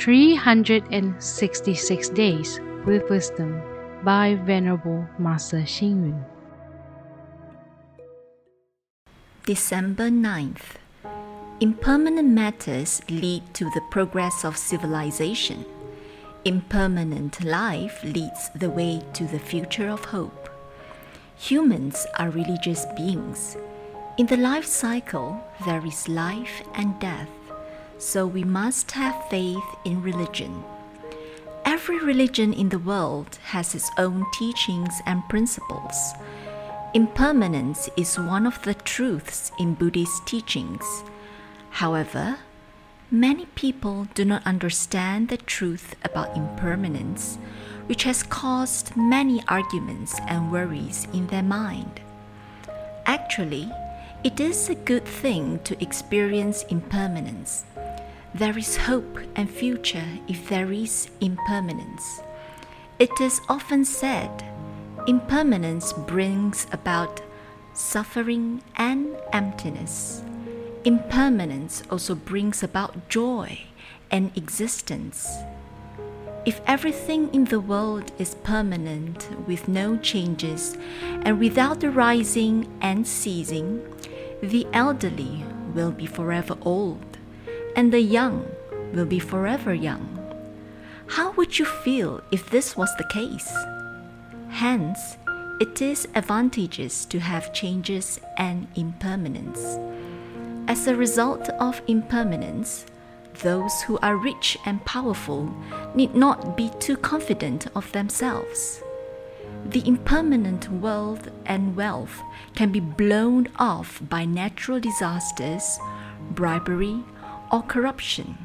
366 Days with Wisdom by Venerable Master Hsing Yun. December 9th. Impermanent matters lead to the progress of civilization. Impermanent life leads the way to the future of hope. Humans are religious beings. In the life cycle, there is life and death, so we must have faith in religion. Every religion in the world has its own teachings and principles. Impermanence is one of the truths in Buddhist teachings. However, many people do not understand the truth about impermanence, which has caused many arguments and worries in their mind. Actually, it is a good thing to experience impermanence. There is hope and future if there is impermanence. It is often said, impermanence brings about suffering and emptiness. Impermanence also brings about joy and existence. If everything in the world is permanent with no changes and without the rising and ceasing, the elderly will be forever old and the young will be forever young. How would you feel if this was the case? Hence, it is advantageous to have changes and impermanence. As a result of impermanence, those who are rich and powerful need not be too confident of themselves. The impermanent world and wealth can be blown off by natural disasters, bribery, or corruption.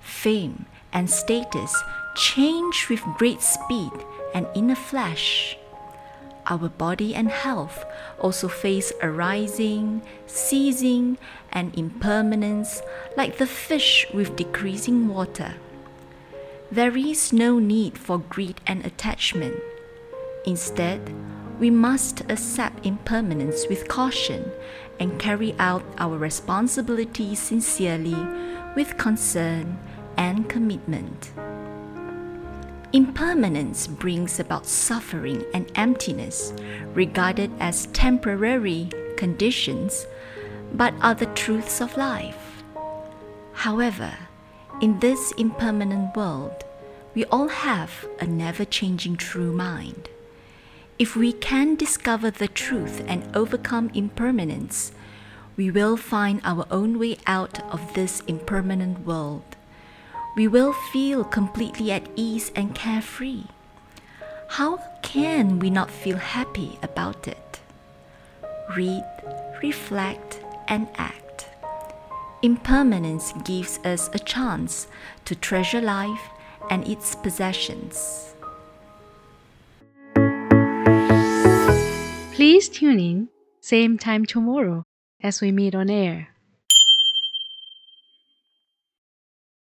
Fame and status change with great speed and in a flash our body and health also face arising, ceasing, and impermanence like the fish with decreasing water. There is no need for greed and attachment. Instead, we must accept impermanence with caution and carry out our responsibilities sincerely with concern and commitment. Impermanence brings about suffering and emptiness, regarded as temporary conditions, but are the truths of life. However, in this impermanent world, we all have a never changing true mind. If we can discover the truth and overcome impermanence, we will find our own way out of this impermanent world we will feel completely at ease and carefree. How can we not feel happy about it? Read, reflect, and act. Impermanence gives us a chance to treasure life and its possessions. Please tune in, same time tomorrow as we meet on air.